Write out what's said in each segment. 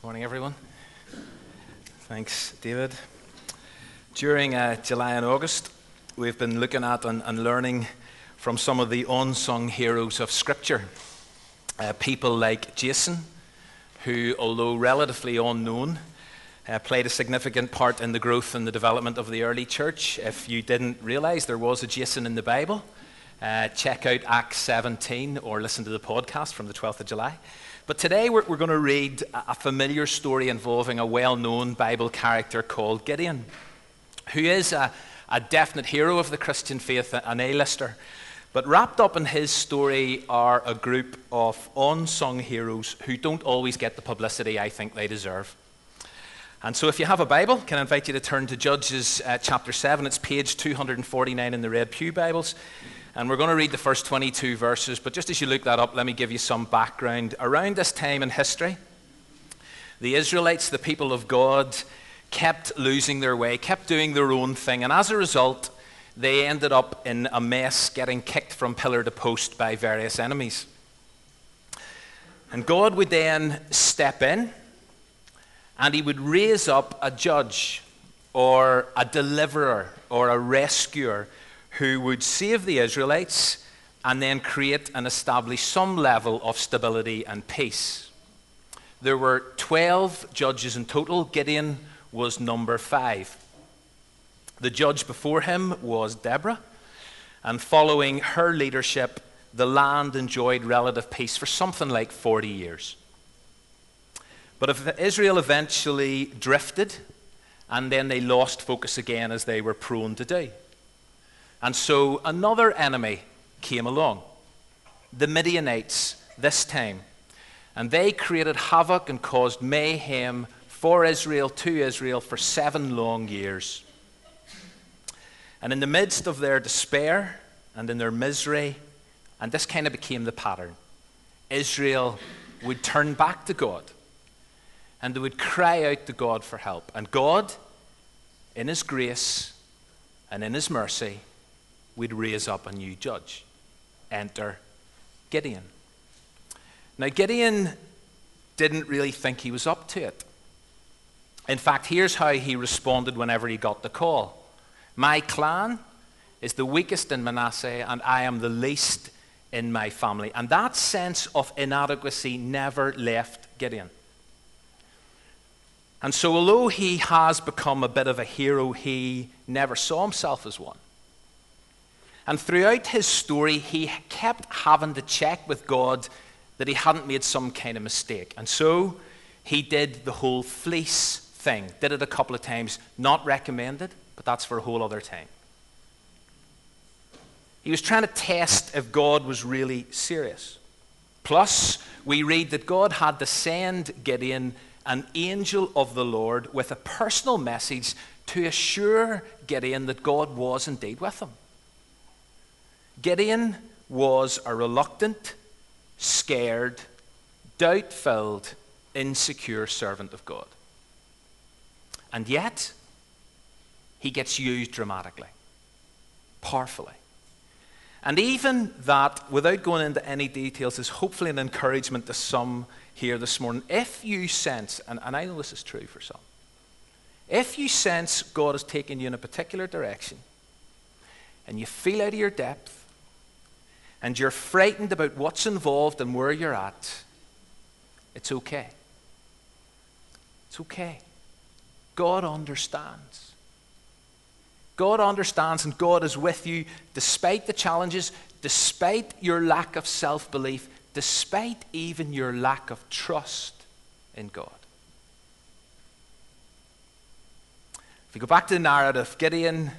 Morning, everyone. Thanks, David. During uh, July and August, we've been looking at and, and learning from some of the unsung heroes of Scripture. Uh, people like Jason, who, although relatively unknown, uh, played a significant part in the growth and the development of the early church. If you didn't realize there was a Jason in the Bible, uh, check out Acts 17 or listen to the podcast from the 12th of July. But today we're, we're going to read a familiar story involving a well known Bible character called Gideon, who is a, a definite hero of the Christian faith, an A lister. But wrapped up in his story are a group of unsung heroes who don't always get the publicity I think they deserve. And so, if you have a Bible, can I invite you to turn to Judges uh, chapter 7? It's page 249 in the Red Pew Bibles. And we're going to read the first 22 verses, but just as you look that up, let me give you some background. Around this time in history, the Israelites, the people of God, kept losing their way, kept doing their own thing, and as a result, they ended up in a mess, getting kicked from pillar to post by various enemies. And God would then step in and he would raise up a judge or a deliverer or a rescuer who would save the Israelites and then create and establish some level of stability and peace. There were 12 judges in total. Gideon was number five. The judge before him was Deborah, and following her leadership, the land enjoyed relative peace for something like 40 years. But if Israel eventually drifted, and then they lost focus again as they were prone to do. And so another enemy came along the Midianites this time. And they created havoc and caused mayhem for Israel, to Israel, for seven long years. And in the midst of their despair and in their misery, and this kind of became the pattern, Israel would turn back to God and they would cry out to God for help. And God, in His grace and in His mercy, we'd raise up a new judge. Enter Gideon. Now, Gideon didn't really think he was up to it. In fact, here's how he responded whenever he got the call My clan is the weakest in Manasseh, and I am the least in my family. And that sense of inadequacy never left Gideon. And so, although he has become a bit of a hero, he never saw himself as one. And throughout his story, he kept having to check with God that he hadn't made some kind of mistake. And so he did the whole fleece thing, did it a couple of times, not recommended, but that's for a whole other time. He was trying to test if God was really serious. Plus, we read that God had to send Gideon an angel of the Lord with a personal message to assure Gideon that God was indeed with him. Gideon was a reluctant, scared, doubt filled, insecure servant of God. And yet, he gets used dramatically, powerfully. And even that, without going into any details, is hopefully an encouragement to some here this morning. If you sense, and, and I know this is true for some, if you sense God is taking you in a particular direction, and you feel out of your depth, and you're frightened about what's involved and where you're at, it's okay. It's okay. God understands. God understands and God is with you despite the challenges, despite your lack of self belief, despite even your lack of trust in God. If we go back to the narrative, Gideon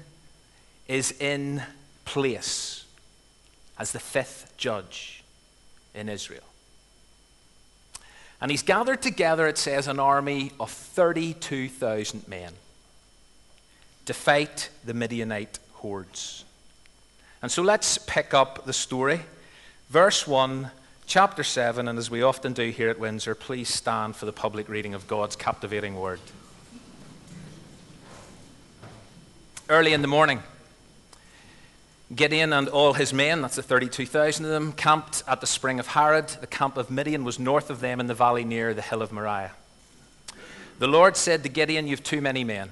is in place as the fifth judge in Israel. And he's gathered together, it says, an army of 32,000 men to fight the Midianite hordes. And so let's pick up the story. Verse 1, chapter 7, and as we often do here at Windsor, please stand for the public reading of God's captivating word. Early in the morning, Gideon and all his men, that's the 32,000 of them, camped at the spring of Harod. The camp of Midian was north of them in the valley near the hill of Moriah. The Lord said to Gideon, You've too many men.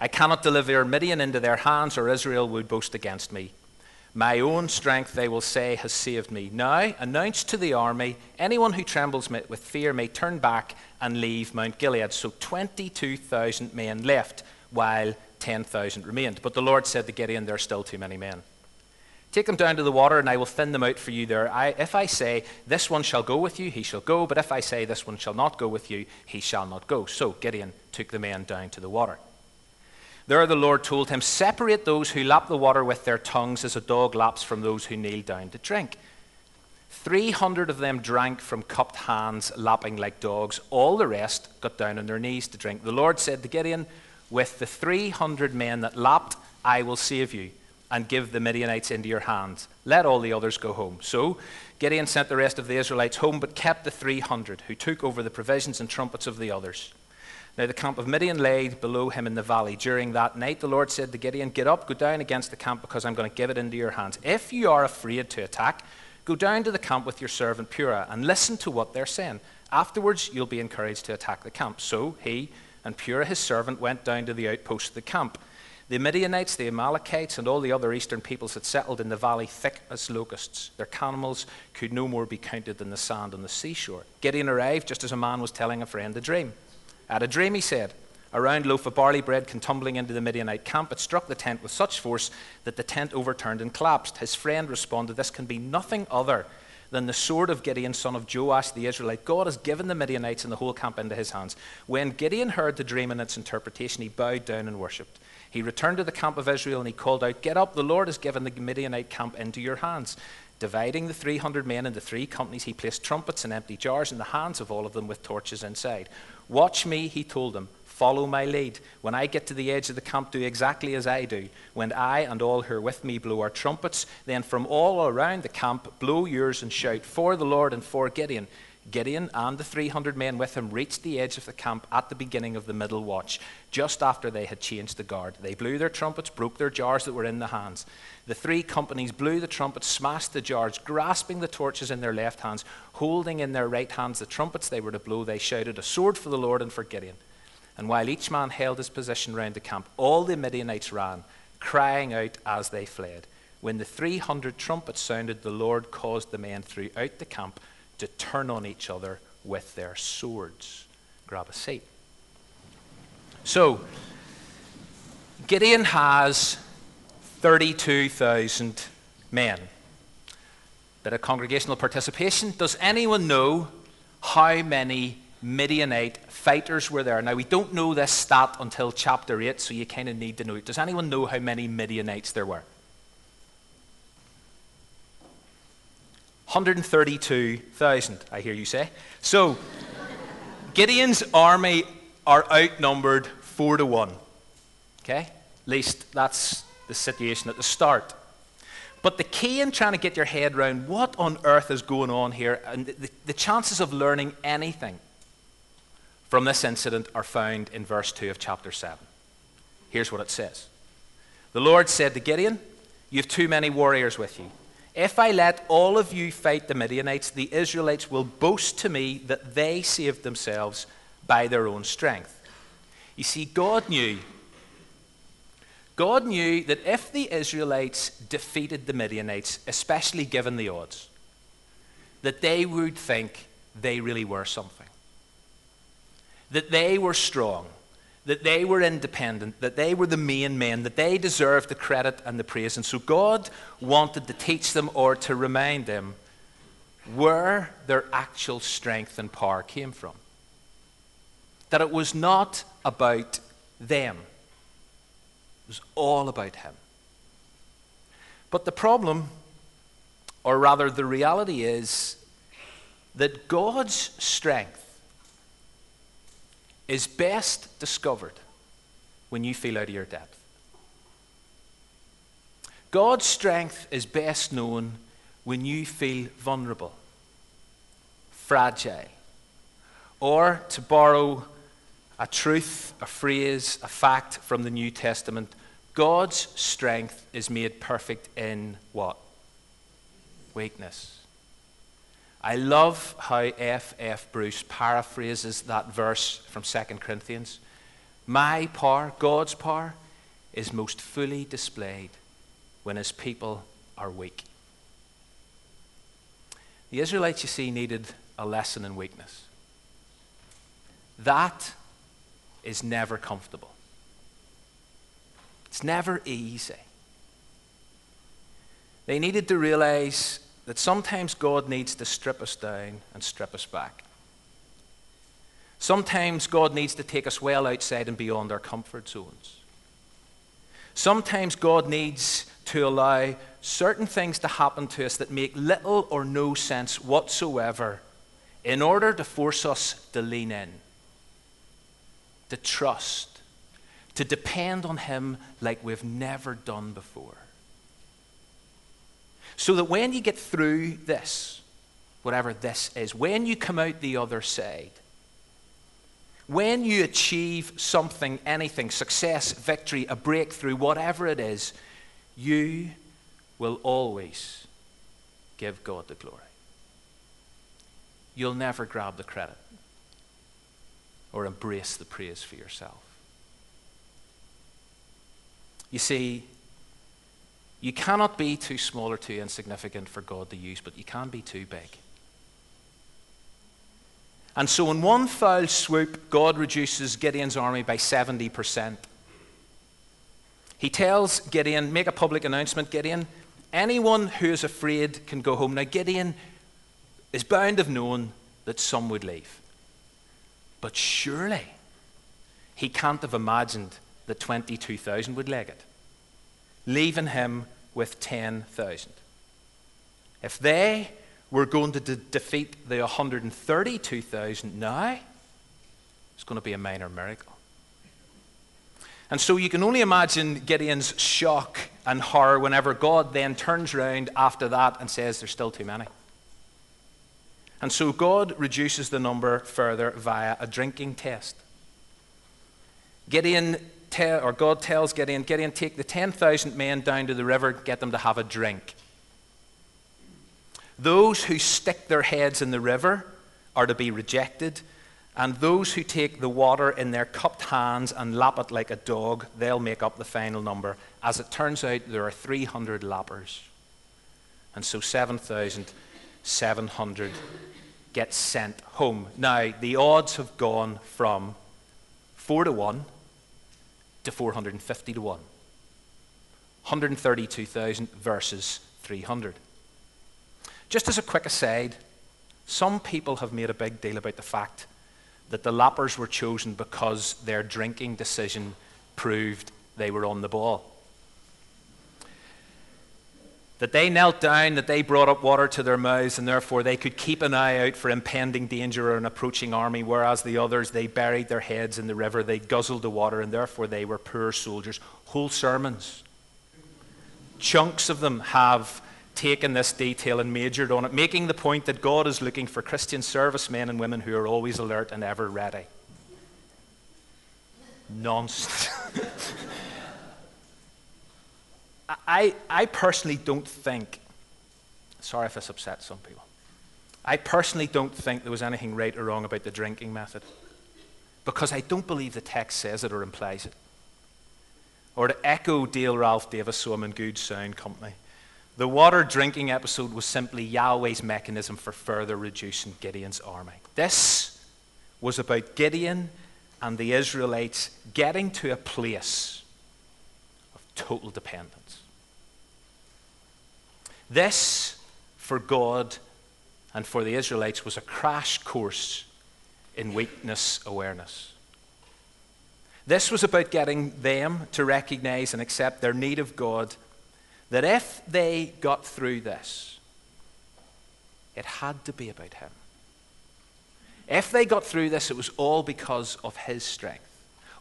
I cannot deliver Midian into their hands, or Israel would boast against me. My own strength, they will say, has saved me. Now, announce to the army anyone who trembles with fear may turn back and leave Mount Gilead. So 22,000 men left, while 10,000 remained. But the Lord said to Gideon, There are still too many men. Take them down to the water, and I will thin them out for you there. I, if I say, This one shall go with you, he shall go. But if I say, This one shall not go with you, he shall not go. So Gideon took the men down to the water. There the Lord told him, Separate those who lap the water with their tongues as a dog laps from those who kneel down to drink. Three hundred of them drank from cupped hands, lapping like dogs. All the rest got down on their knees to drink. The Lord said to Gideon, With the three hundred men that lapped, I will save you and give the Midianites into your hands. Let all the others go home. So Gideon sent the rest of the Israelites home, but kept the three hundred, who took over the provisions and trumpets of the others. Now the camp of Midian lay below him in the valley. During that night, the Lord said to Gideon, Get up, go down against the camp, because I'm going to give it into your hands. If you are afraid to attack, go down to the camp with your servant Purah and listen to what they're saying. Afterwards, you'll be encouraged to attack the camp. So he and Purah, his servant, went down to the outpost of the camp. The Midianites, the Amalekites, and all the other eastern peoples had settled in the valley thick as locusts. Their camels could no more be counted than the sand on the seashore. Gideon arrived just as a man was telling a friend a dream. At a dream, he said, a round loaf of barley bread came tumbling into the Midianite camp. It struck the tent with such force that the tent overturned and collapsed. His friend responded, This can be nothing other than the sword of Gideon, son of Joash the Israelite. God has given the Midianites and the whole camp into his hands. When Gideon heard the dream and its interpretation, he bowed down and worshipped. He returned to the camp of Israel and he called out, Get up, the Lord has given the Midianite camp into your hands. Dividing the 300 men into three companies, he placed trumpets and empty jars in the hands of all of them with torches inside. Watch me, he told them. Follow my lead. When I get to the edge of the camp, do exactly as I do. When I and all who are with me blow our trumpets, then from all around the camp, blow yours and shout, For the Lord and for Gideon. Gideon and the 300 men with him reached the edge of the camp at the beginning of the middle watch, just after they had changed the guard. They blew their trumpets, broke their jars that were in the hands. The three companies blew the trumpets, smashed the jars, grasping the torches in their left hands, holding in their right hands the trumpets they were to blow. They shouted, A sword for the Lord and for Gideon. And while each man held his position round the camp, all the Midianites ran, crying out as they fled. When the 300 trumpets sounded, the Lord caused the men throughout the camp to turn on each other with their swords. Grab a seat. So, Gideon has 32,000 men. Bit of congregational participation. Does anyone know how many Midianite fighters were there? Now, we don't know this stat until chapter 8, so you kind of need to know it. Does anyone know how many Midianites there were? 132,000, I hear you say. So, Gideon's army are outnumbered four to one. Okay? At least that's the situation at the start. But the key in trying to get your head around what on earth is going on here, and the, the chances of learning anything from this incident are found in verse 2 of chapter 7. Here's what it says The Lord said to Gideon, You have too many warriors with you. If I let all of you fight the Midianites, the Israelites will boast to me that they saved themselves by their own strength. You see, God knew. God knew that if the Israelites defeated the Midianites, especially given the odds, that they would think they really were something. That they were strong that they were independent, that they were the main men, that they deserved the credit and the praise. And so God wanted to teach them or to remind them where their actual strength and power came from. That it was not about them, it was all about Him. But the problem, or rather the reality, is that God's strength is best discovered when you feel out of your depth. God's strength is best known when you feel vulnerable, fragile, or to borrow a truth, a phrase, a fact from the New Testament, God's strength is made perfect in what? Weakness. I love how F. F. Bruce paraphrases that verse from 2 Corinthians. My power, God's power, is most fully displayed when his people are weak. The Israelites, you see, needed a lesson in weakness. That is never comfortable. It's never easy. They needed to realize that sometimes God needs to strip us down and strip us back. Sometimes God needs to take us well outside and beyond our comfort zones. Sometimes God needs to allow certain things to happen to us that make little or no sense whatsoever in order to force us to lean in, to trust, to depend on Him like we've never done before. So that when you get through this, whatever this is, when you come out the other side, when you achieve something, anything, success, victory, a breakthrough, whatever it is, you will always give God the glory. You'll never grab the credit or embrace the praise for yourself. You see, you cannot be too small or too insignificant for God to use, but you can be too big. And so, in one foul swoop, God reduces Gideon's army by 70%. He tells Gideon, make a public announcement, Gideon, anyone who is afraid can go home. Now, Gideon is bound to have known that some would leave. But surely he can't have imagined that 22,000 would leg it, leaving him with 10,000. If they were going to de- defeat the 132,000 now, it's going to be a minor miracle. And so you can only imagine Gideon's shock and horror whenever God then turns around after that and says, There's still too many. And so God reduces the number further via a drinking test. Gideon tell, or God tells Gideon, Gideon, take the 10,000 men down to the river, get them to have a drink. Those who stick their heads in the river are to be rejected, and those who take the water in their cupped hands and lap it like a dog, they'll make up the final number. As it turns out, there are 300 lappers. And so 7,700 get sent home. Now, the odds have gone from 4 to 1 to 450 to 1. 132,000 versus 300. Just as a quick aside, some people have made a big deal about the fact that the lappers were chosen because their drinking decision proved they were on the ball. That they knelt down, that they brought up water to their mouths, and therefore they could keep an eye out for impending danger or an approaching army, whereas the others, they buried their heads in the river, they guzzled the water, and therefore they were poor soldiers. Whole sermons, chunks of them have taken this detail and majored on it, making the point that God is looking for Christian servicemen and women who are always alert and ever ready. Nonsense. I, I personally don't think, sorry if this upsets some people, I personally don't think there was anything right or wrong about the drinking method because I don't believe the text says it or implies it. Or to echo Dale Ralph Davis, so I'm in good sound company. The water drinking episode was simply Yahweh's mechanism for further reducing Gideon's army. This was about Gideon and the Israelites getting to a place of total dependence. This, for God and for the Israelites, was a crash course in weakness awareness. This was about getting them to recognize and accept their need of God that if they got through this, it had to be about Him. If they got through this, it was all because of His strength,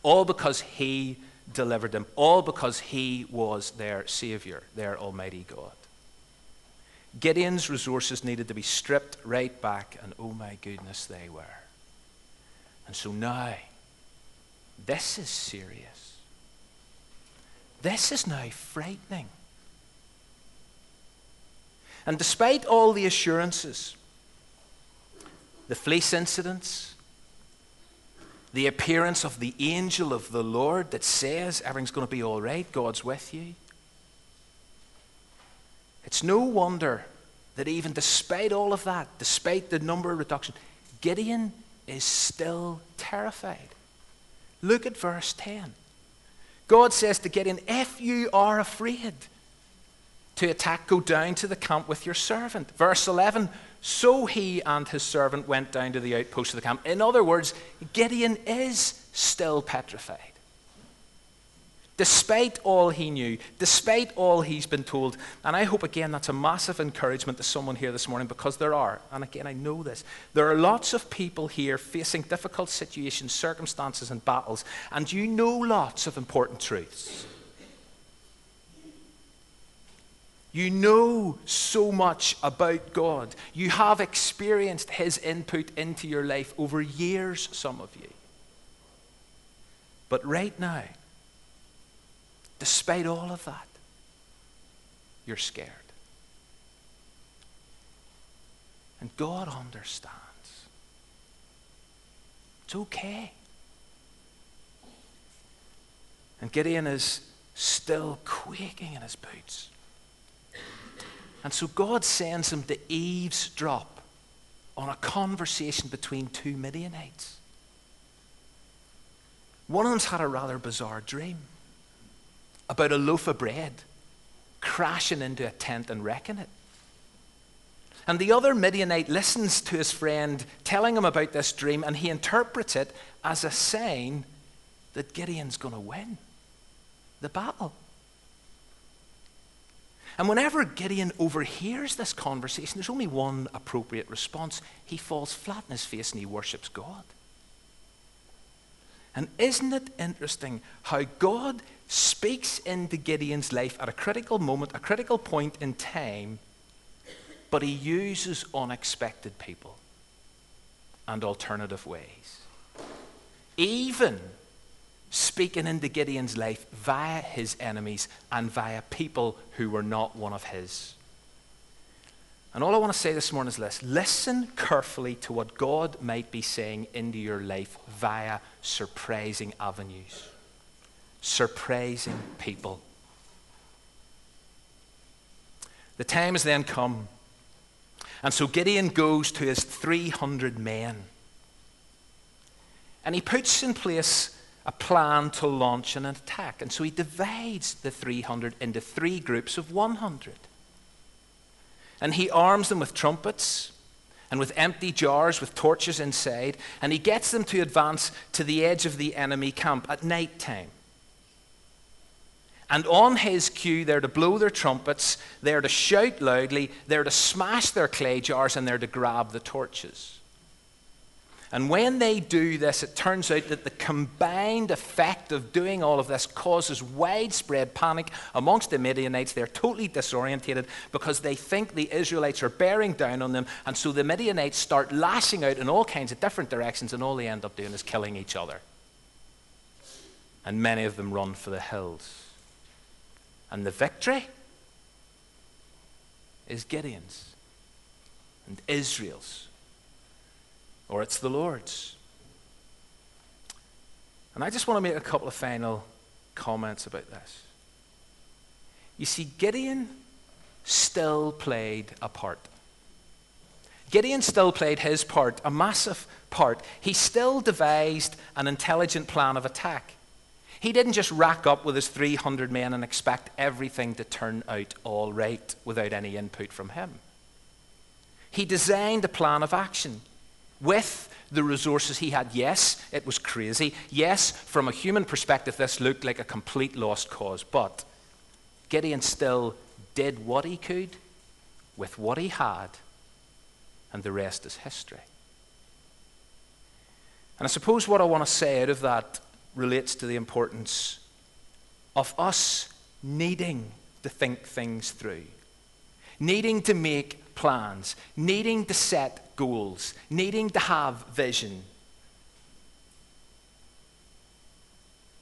all because He delivered them, all because He was their Savior, their Almighty God. Gideon's resources needed to be stripped right back, and oh my goodness, they were. And so now, this is serious. This is now frightening. And despite all the assurances the fleece incidents, the appearance of the angel of the Lord that says everything's going to be all right, God's with you. It's no wonder that even despite all of that, despite the number reduction, Gideon is still terrified. Look at verse 10. God says to Gideon, If you are afraid to attack, go down to the camp with your servant. Verse 11, so he and his servant went down to the outpost of the camp. In other words, Gideon is still petrified. Despite all he knew, despite all he's been told, and I hope again that's a massive encouragement to someone here this morning because there are, and again I know this, there are lots of people here facing difficult situations, circumstances, and battles, and you know lots of important truths. You know so much about God. You have experienced His input into your life over years, some of you. But right now, despite all of that, you're scared. And God understands. It's okay. And Gideon is still quaking in his boots. And so God sends him to eavesdrop on a conversation between two Midianites. One of them's had a rather bizarre dream about a loaf of bread crashing into a tent and wrecking it. And the other Midianite listens to his friend telling him about this dream, and he interprets it as a sign that Gideon's going to win the battle. And whenever Gideon overhears this conversation, there's only one appropriate response. He falls flat in his face and he worships God. And isn't it interesting how God speaks into Gideon's life at a critical moment, a critical point in time, but he uses unexpected people and alternative ways? Even speaking into Gideon's life via his enemies and via people who were not one of his. And all I want to say this morning is this listen carefully to what God might be saying into your life via surprising avenues, surprising people. The time has then come. And so Gideon goes to his 300 men. And he puts in place a plan to launch an attack. And so he divides the 300 into three groups of 100. And he arms them with trumpets and with empty jars with torches inside, and he gets them to advance to the edge of the enemy camp at night time. And on his cue, they're to blow their trumpets, they're to shout loudly, they're to smash their clay jars, and they're to grab the torches. And when they do this, it turns out that the combined effect of doing all of this causes widespread panic amongst the Midianites. They're totally disorientated because they think the Israelites are bearing down on them. And so the Midianites start lashing out in all kinds of different directions, and all they end up doing is killing each other. And many of them run for the hills. And the victory is Gideon's and Israel's or it's the Lord's. And I just want to make a couple of final comments about this. You see, Gideon still played a part. Gideon still played his part, a massive part. He still devised an intelligent plan of attack. He didn't just rack up with his 300 men and expect everything to turn out all right without any input from him. He designed a plan of action with the resources he had. Yes, it was crazy. Yes, from a human perspective, this looked like a complete lost cause. But Gideon still did what he could with what he had, and the rest is history. And I suppose what I want to say out of that relates to the importance of us needing to think things through, needing to make plans, needing to set goals, needing to have vision.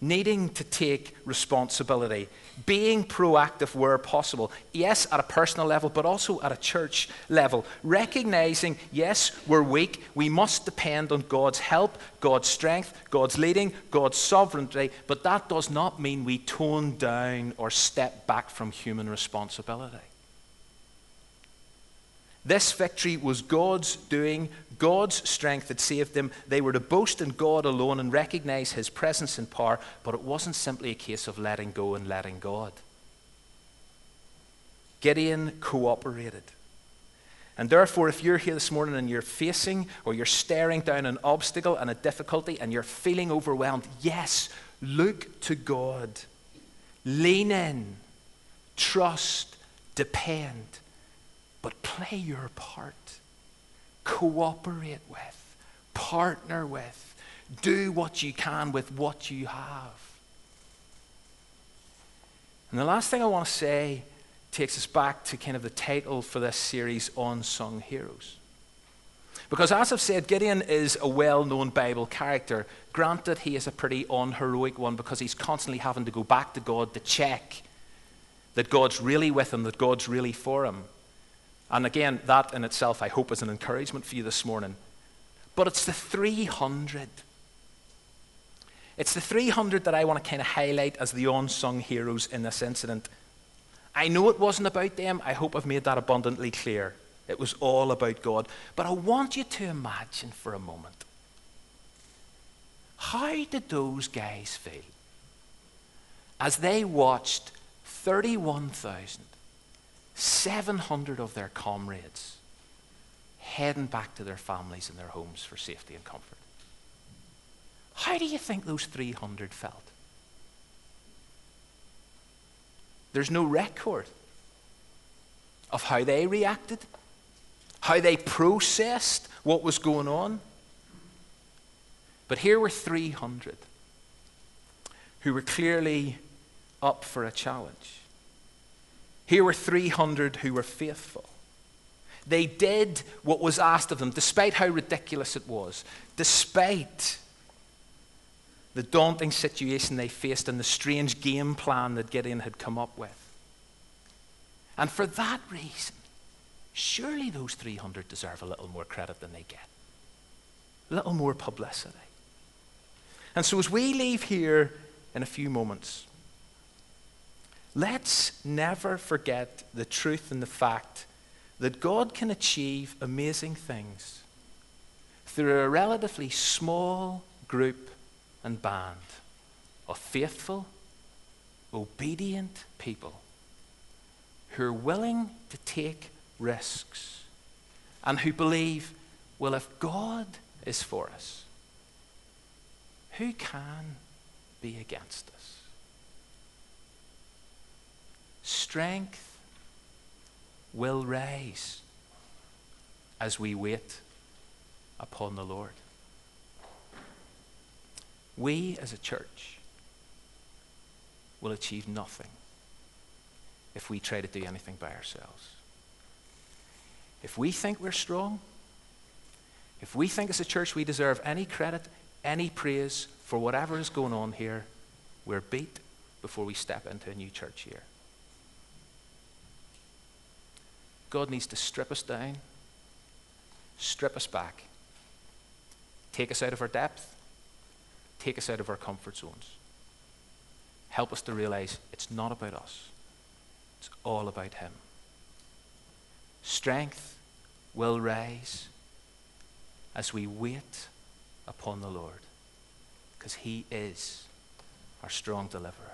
Needing to take responsibility, being proactive where possible, yes, at a personal level, but also at a church level, recognizing, yes, we're weak, we must depend on God's help, God's strength, God's leading, God's sovereignty, but that does not mean we tone down or step back from human responsibility. This victory was God's doing, God's strength that saved them. They were to boast in God alone and recognize his presence and power, but it wasn't simply a case of letting go and letting God. Gideon cooperated. And therefore, if you're here this morning and you're facing or you're staring down an obstacle and a difficulty and you're feeling overwhelmed, yes, look to God. Lean in, trust, depend but play your part. Cooperate with, partner with, do what you can with what you have. And the last thing I want to say takes us back to kind of the title for this series, Unsung Heroes. Because as I've said, Gideon is a well known Bible character. Granted, he is a pretty unheroic one because he's constantly having to go back to God to check that God's really with him, that God's really for him. And again, that in itself, I hope, is an encouragement for you this morning. But it's the 300. It's the 300 that I want to kind of highlight as the unsung heroes in this incident. I know it wasn't about them. I hope I've made that abundantly clear. It was all about God. But I want you to imagine for a moment how did those guys feel as they watched 31,000 700 of their comrades heading back to their families and their homes for safety and comfort. How do you think those 300 felt? There's no record of how they reacted, how they processed what was going on. But here were 300 who were clearly up for a challenge. Here were 300 who were faithful. They did what was asked of them, despite how ridiculous it was, despite the daunting situation they faced and the strange game plan that Gideon had come up with. And for that reason, surely those 300 deserve a little more credit than they get, a little more publicity. And so, as we leave here in a few moments, Let's never forget the truth and the fact that God can achieve amazing things through a relatively small group and band of faithful, obedient people who are willing to take risks and who believe, well, if God is for us, who can be against us? Strength will rise as we wait upon the Lord. We as a church will achieve nothing if we try to do anything by ourselves. If we think we're strong, if we think as a church we deserve any credit, any praise for whatever is going on here, we're beat before we step into a new church year. God needs to strip us down, strip us back, take us out of our depth, take us out of our comfort zones. Help us to realize it's not about us, it's all about Him. Strength will rise as we wait upon the Lord, because He is our strong deliverer.